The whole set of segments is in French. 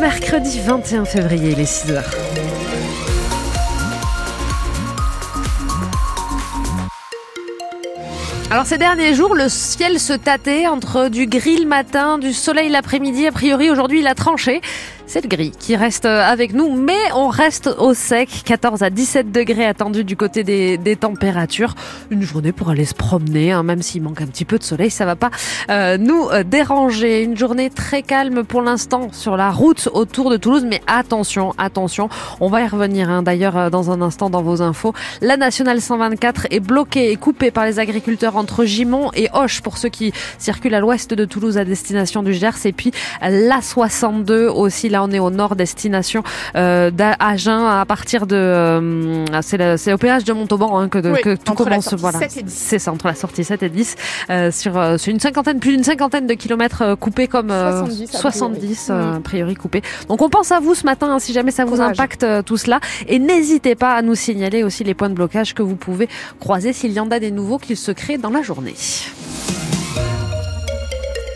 mercredi 21 février, les 6 heures. Alors ces derniers jours, le ciel se tâtait entre du gris le matin, du soleil l'après-midi. A priori, aujourd'hui, il a tranché. C'est le gris qui reste avec nous, mais on reste au sec. 14 à 17 degrés attendus du côté des, températures. Une journée pour aller se promener, hein, même s'il manque un petit peu de soleil, ça va pas euh, nous euh, déranger. Une journée très calme pour l'instant sur la route autour de Toulouse, mais attention, attention, on va y revenir hein, d'ailleurs euh, dans un instant dans vos infos. La nationale 124 est bloquée et coupée par les agriculteurs entre Gimont et Hoche pour ceux qui circulent à l'ouest de Toulouse à destination du Gers et puis la 62 aussi là on est au nord destination euh, d'Agen à partir de euh, c'est au péage de Montauban hein, que, que tout commence voilà. c'est ça entre la sortie 7 et 10 euh, sur, euh, sur une cinquantaine plus d'une cinquantaine de kilomètres coupés comme 70, 70 a, a priori coupés. Donc on pense à vous ce matin hein, si jamais ça vous Courage. impacte tout cela. Et n'hésitez pas à nous signaler aussi les points de blocage que vous pouvez croiser s'il y en a des nouveaux qui se créent dans la journée.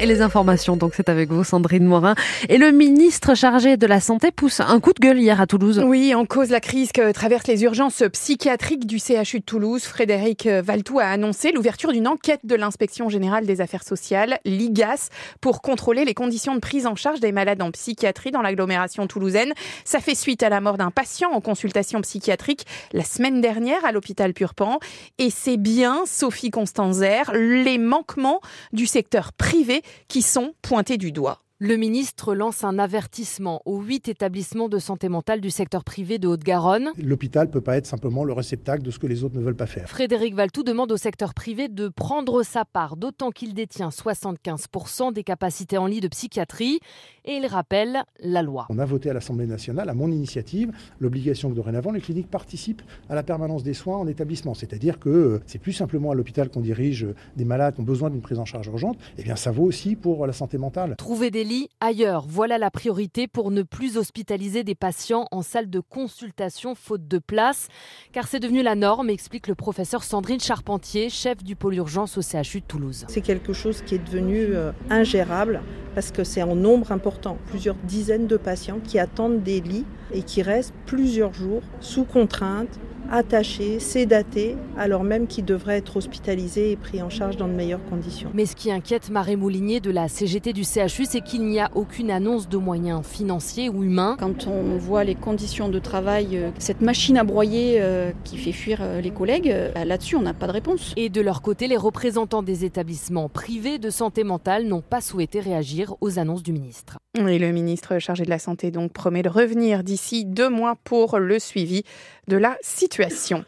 Et les informations, donc c'est avec vous Sandrine Morin. Et le ministre chargé de la Santé pousse un coup de gueule hier à Toulouse. Oui, en cause la crise que traversent les urgences psychiatriques du CHU de Toulouse, Frédéric Valtou a annoncé l'ouverture d'une enquête de l'inspection générale des affaires sociales, l'IGAS, pour contrôler les conditions de prise en charge des malades en psychiatrie dans l'agglomération toulousaine. Ça fait suite à la mort d'un patient en consultation psychiatrique la semaine dernière à l'hôpital Purpan. Et c'est bien, Sophie Constanzer, les manquements du secteur privé qui sont pointés du doigt. Le ministre lance un avertissement aux huit établissements de santé mentale du secteur privé de Haute-Garonne. L'hôpital ne peut pas être simplement le réceptacle de ce que les autres ne veulent pas faire. Frédéric Valtou demande au secteur privé de prendre sa part, d'autant qu'il détient 75% des capacités en lit de psychiatrie. Et il rappelle la loi. On a voté à l'Assemblée nationale, à mon initiative, l'obligation que dorénavant les cliniques participent à la permanence des soins en établissement. C'est-à-dire que c'est plus simplement à l'hôpital qu'on dirige des malades qui ont besoin d'une prise en charge urgente. Eh bien, ça vaut aussi pour la santé mentale. Trouver des lits ailleurs. Voilà la priorité pour ne plus hospitaliser des patients en salle de consultation faute de place. Car c'est devenu la norme, explique le professeur Sandrine Charpentier, chef du pôle urgence au CHU de Toulouse. C'est quelque chose qui est devenu euh, ingérable parce que c'est en nombre important. Plusieurs dizaines de patients qui attendent des lits et qui restent plusieurs jours sous contrainte attachés, sédatés, alors même qu'ils devraient être hospitalisés et pris en charge dans de meilleures conditions. Mais ce qui inquiète Marie Moulinier de la CGT du CHU, c'est qu'il n'y a aucune annonce de moyens financiers ou humains. Quand on voit les conditions de travail, cette machine à broyer qui fait fuir les collègues, là-dessus, on n'a pas de réponse. Et de leur côté, les représentants des établissements privés de santé mentale n'ont pas souhaité réagir aux annonces du ministre. Et le ministre chargé de la Santé donc promet de revenir d'ici deux mois pour le suivi de la situation.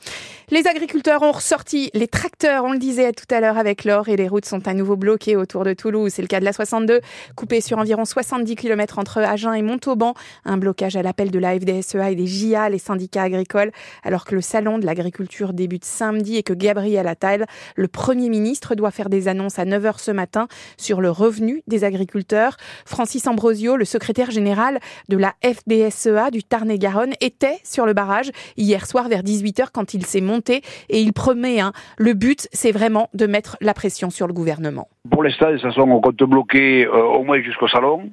Les agriculteurs ont ressorti les tracteurs, on le disait tout à l'heure avec l'or, et les routes sont à nouveau bloquées autour de Toulouse. C'est le cas de la 62, coupée sur environ 70 km entre Agen et Montauban. Un blocage à l'appel de la FDSEA et des JA, les syndicats agricoles, alors que le salon de l'agriculture débute samedi et que Gabriel Attal, le Premier ministre, doit faire des annonces à 9h ce matin sur le revenu des agriculteurs. Francis Le secrétaire général de la FDSEA du Tarn-et-Garonne, était sur le barrage hier soir vers 18h quand il s'est monté et il promet, hein, le but c'est vraiment de mettre la pression sur le gouvernement. Pour l'instant, toute façon, on compte bloquer euh, au moins jusqu'au salon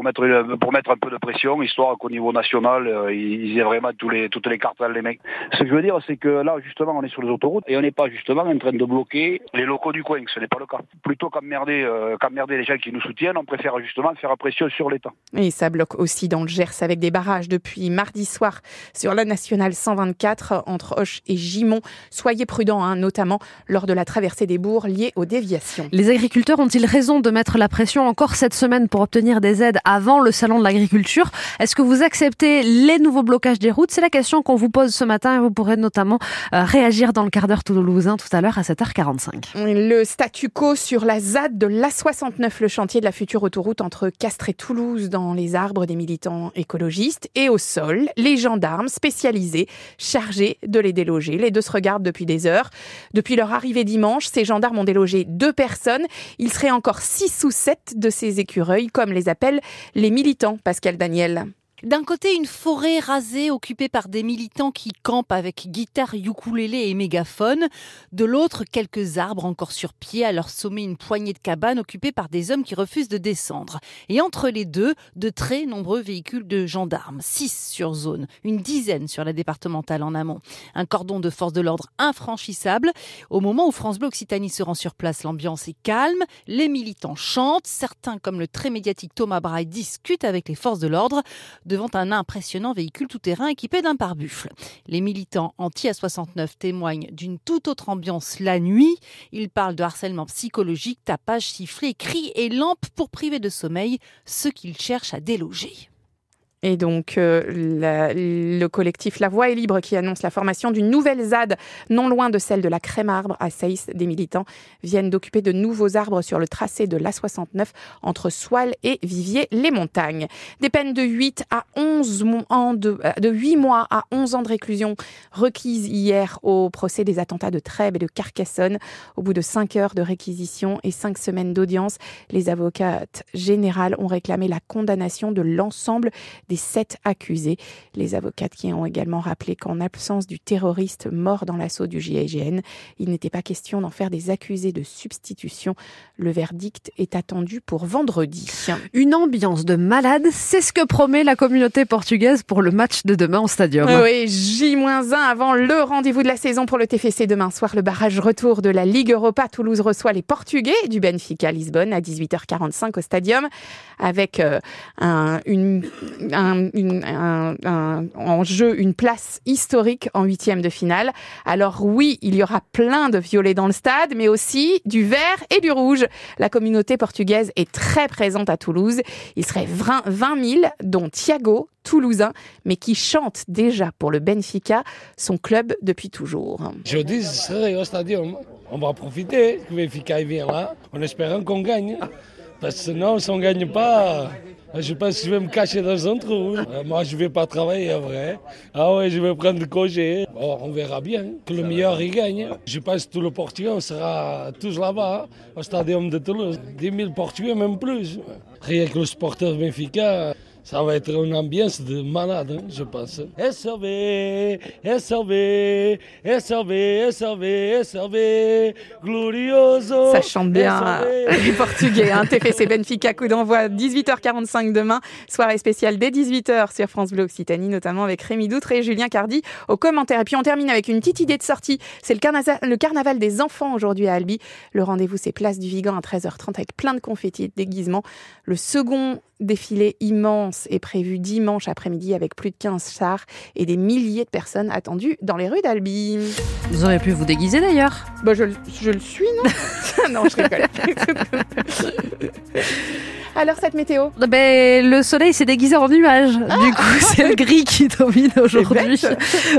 pour mettre pour mettre un peu de pression, histoire qu'au niveau national, euh, ils aient vraiment tous les, toutes les cartes dans les mains. Ce que je veux dire, c'est que là, justement, on est sur les autoroutes et on n'est pas justement en train de bloquer les locaux du coin. Ce n'est pas le cas. Plutôt qu'emmerder euh, qu'emmerder les gens qui nous soutiennent, on préfère justement faire pression sur l'État. Et ça bloque aussi dans le Gers avec des barrages depuis mardi soir sur la nationale 124 entre Hoche et Gimont. Soyez prudents, hein, notamment lors de la traversée des bourgs liées aux déviations. Les agriculteurs ont-ils raison de mettre la pression encore cette semaine pour obtenir des aides avant le salon de l'agriculture. Est-ce que vous acceptez les nouveaux blocages des routes? C'est la question qu'on vous pose ce matin et vous pourrez notamment euh, réagir dans le quart d'heure toulousain tout à l'heure à 7h45. Le statu quo sur la ZAD de l'A69, le chantier de la future autoroute entre Castres et Toulouse dans les arbres des militants écologistes et au sol, les gendarmes spécialisés chargés de les déloger. Les deux se regardent depuis des heures. Depuis leur arrivée dimanche, ces gendarmes ont délogé deux personnes. Il serait encore six ou sept de ces écureuils, comme les appellent les militants, Pascal Daniel D'un côté, une forêt rasée occupée par des militants qui campent avec guitare, ukulélé et mégaphone. De l'autre, quelques arbres encore sur pied, à leur sommet une poignée de cabanes occupées par des hommes qui refusent de descendre. Et entre les deux, de très nombreux véhicules de gendarmes. Six sur zone, une dizaine sur la départementale en amont. Un cordon de force de l'ordre infranchissable. Au moment où France Bleu Occitanie se rend sur place, l'ambiance est calme. Les militants chantent. Certains, comme le très médiatique Thomas Braille, discutent avec les forces de l'ordre devant un impressionnant véhicule tout-terrain équipé d'un pare-buffle. Les militants anti-A69 témoignent d'une toute autre ambiance la nuit. Ils parlent de harcèlement psychologique, tapage, sifflet, cris et lampes pour priver de sommeil ceux qu'ils cherchent à déloger. Et donc, euh, la, le collectif La Voix est libre qui annonce la formation d'une nouvelle ZAD non loin de celle de la Crème Arbre à Saïs. Des militants viennent d'occuper de nouveaux arbres sur le tracé de l'A69 entre Soile et Vivier-les-Montagnes. Des peines de 8 à 11 ans de, euh, de 8 mois à 11 ans de réclusion requises hier au procès des attentats de Trèbes et de Carcassonne. Au bout de 5 heures de réquisition et 5 semaines d'audience, les avocates générales ont réclamé la condamnation de l'ensemble des sept accusés. Les avocates qui ont également rappelé qu'en absence du terroriste mort dans l'assaut du GIGN, il n'était pas question d'en faire des accusés de substitution. Le verdict est attendu pour vendredi. Une ambiance de malade, c'est ce que promet la communauté portugaise pour le match de demain au stadium. Oui, J-1 avant le rendez-vous de la saison pour le TFC demain soir. Le barrage retour de la Ligue Europa. Toulouse reçoit les Portugais du Benfica Lisbonne à 18h45 au stadium avec euh, un, une, un, un, en jeu une place historique en huitième de finale. Alors oui, il y aura plein de violets dans le stade, mais aussi du vert et du rouge. La communauté portugaise est très présente à Toulouse. Il serait 20, 20 000, dont Thiago, toulousain, mais qui chante déjà pour le Benfica, son club depuis toujours. Je serai au stadium. On va profiter que Benfica vient là, en espérant qu'on gagne. Parce que sinon, si on ne gagne pas, je pense que je vais me cacher dans un trou. Moi, je ne vais pas travailler, vrai. Ah ouais, je vais prendre le congé. Bon, on verra bien. Que le meilleur, il gagne. Je pense que tout le Portugais sera tous là-bas, au stadium de Toulouse. 10 000 Portugais, même plus. Rien que le sporteur Benfica. Ça va être une ambiance de malade, hein, je pense. SRV, SRV, SRV, SRV, SRV, glorioso. Ça chante bien SRV. les Portugais. Hein. TFC Benfica, coup d'envoi 18h45 demain. Soirée spéciale dès 18h sur France Bleu Occitanie, notamment avec Rémi Doutre et Julien Cardi au commentaire. Et puis on termine avec une petite idée de sortie. C'est le, carnaval, le carnaval des enfants aujourd'hui à Albi. Le rendez-vous, c'est place du Vigan à 13h30 avec plein de confettis et de déguisements. Le second défilé immense est prévu dimanche après-midi avec plus de 15 chars et des milliers de personnes attendues dans les rues d'Albi. Vous auriez pu vous déguiser d'ailleurs. Bah je, je, le suis, non? Non, je rigole. Alors cette météo? Ben, Le soleil s'est déguisé en nuage. Ah du coup, c'est le gris qui domine aujourd'hui.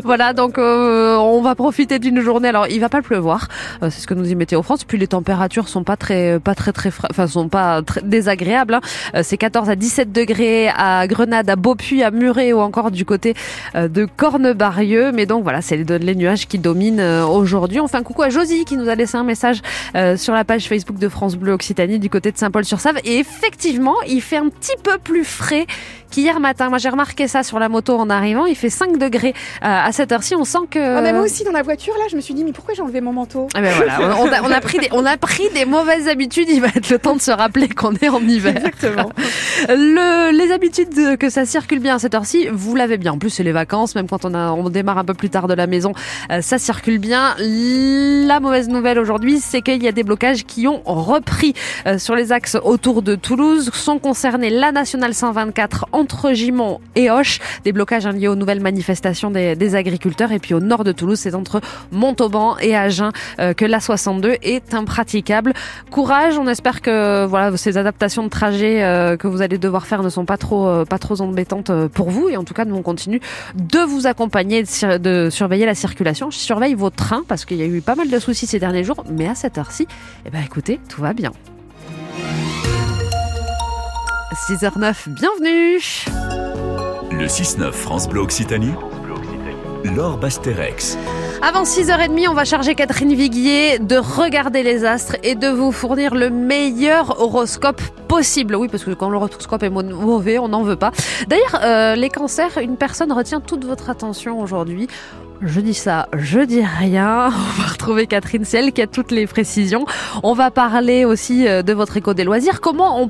Voilà, donc euh, on va profiter d'une journée. Alors, il va pas pleuvoir, euh, c'est ce que nous dit Météo France. Puis les températures sont pas très, pas très, très, enfin sont pas très désagréables. Hein. Euh, c'est 14 à 17 degrés à Grenade, à Beaupuy, à Muret ou encore du côté euh, de Cornebarieux. Mais donc voilà, c'est les, nuages qui dominent euh, aujourd'hui. Enfin, coucou à Josie qui nous a laissé un message euh, sur la page Facebook de France Bleu Occitanie du côté de Saint-Paul-sur-Save. Et effectivement, il fait un petit peu plus frais qu'hier matin. Moi, j'ai remarqué ça sur la moto en arrivant. Il fait 5 degrés à cette heure-ci. On sent que. Ah, mais moi aussi, dans la voiture, là, je me suis dit, mais pourquoi j'ai enlevé mon manteau? Ah ben voilà, on, a, on, a, pris des, on a pris des mauvaises habitudes. Il va être le temps de se rappeler qu'on est en hiver. Exactement. Le, les habitudes que ça circule bien à cette heure-ci, vous l'avez bien. En plus, c'est les vacances, même quand on, démarre un peu plus tard de la maison, euh, ça circule bien. La mauvaise nouvelle aujourd'hui, c'est qu'il y a des blocages qui ont repris euh, sur les axes autour de Toulouse. Sont concernés la nationale 124 entre Gimont et Hoche. Des blocages liés aux nouvelles manifestations des, agriculteurs. Et puis au nord de Toulouse, c'est entre Montauban et Agen euh, que la 62 est impraticable. Courage, on espère que voilà ces adaptations de trajet que vous allez devoir faire ne sont pas trop euh, pas trop embêtantes pour vous. Et en tout cas, nous on continue de vous accompagner, de, de surveiller la circulation. Je surveille vos trains parce qu'il y a eu pas mal de soucis ces derniers jours. Mais à cette heure-ci, eh ben écoutez, tout va bien. 6h09, bienvenue Le 6-9 France Bleu Occitanie, Laure Basterex. Avant 6h30, on va charger Catherine Viguier de regarder les astres et de vous fournir le meilleur horoscope possible. Oui, parce que quand le rotoscope est mauvais, on n'en veut pas. D'ailleurs, euh, les cancers, une personne retient toute votre attention aujourd'hui. Je dis ça, je dis rien. On va retrouver Catherine Ciel qui a toutes les précisions. On va parler aussi euh, de votre éco des loisirs. Comment on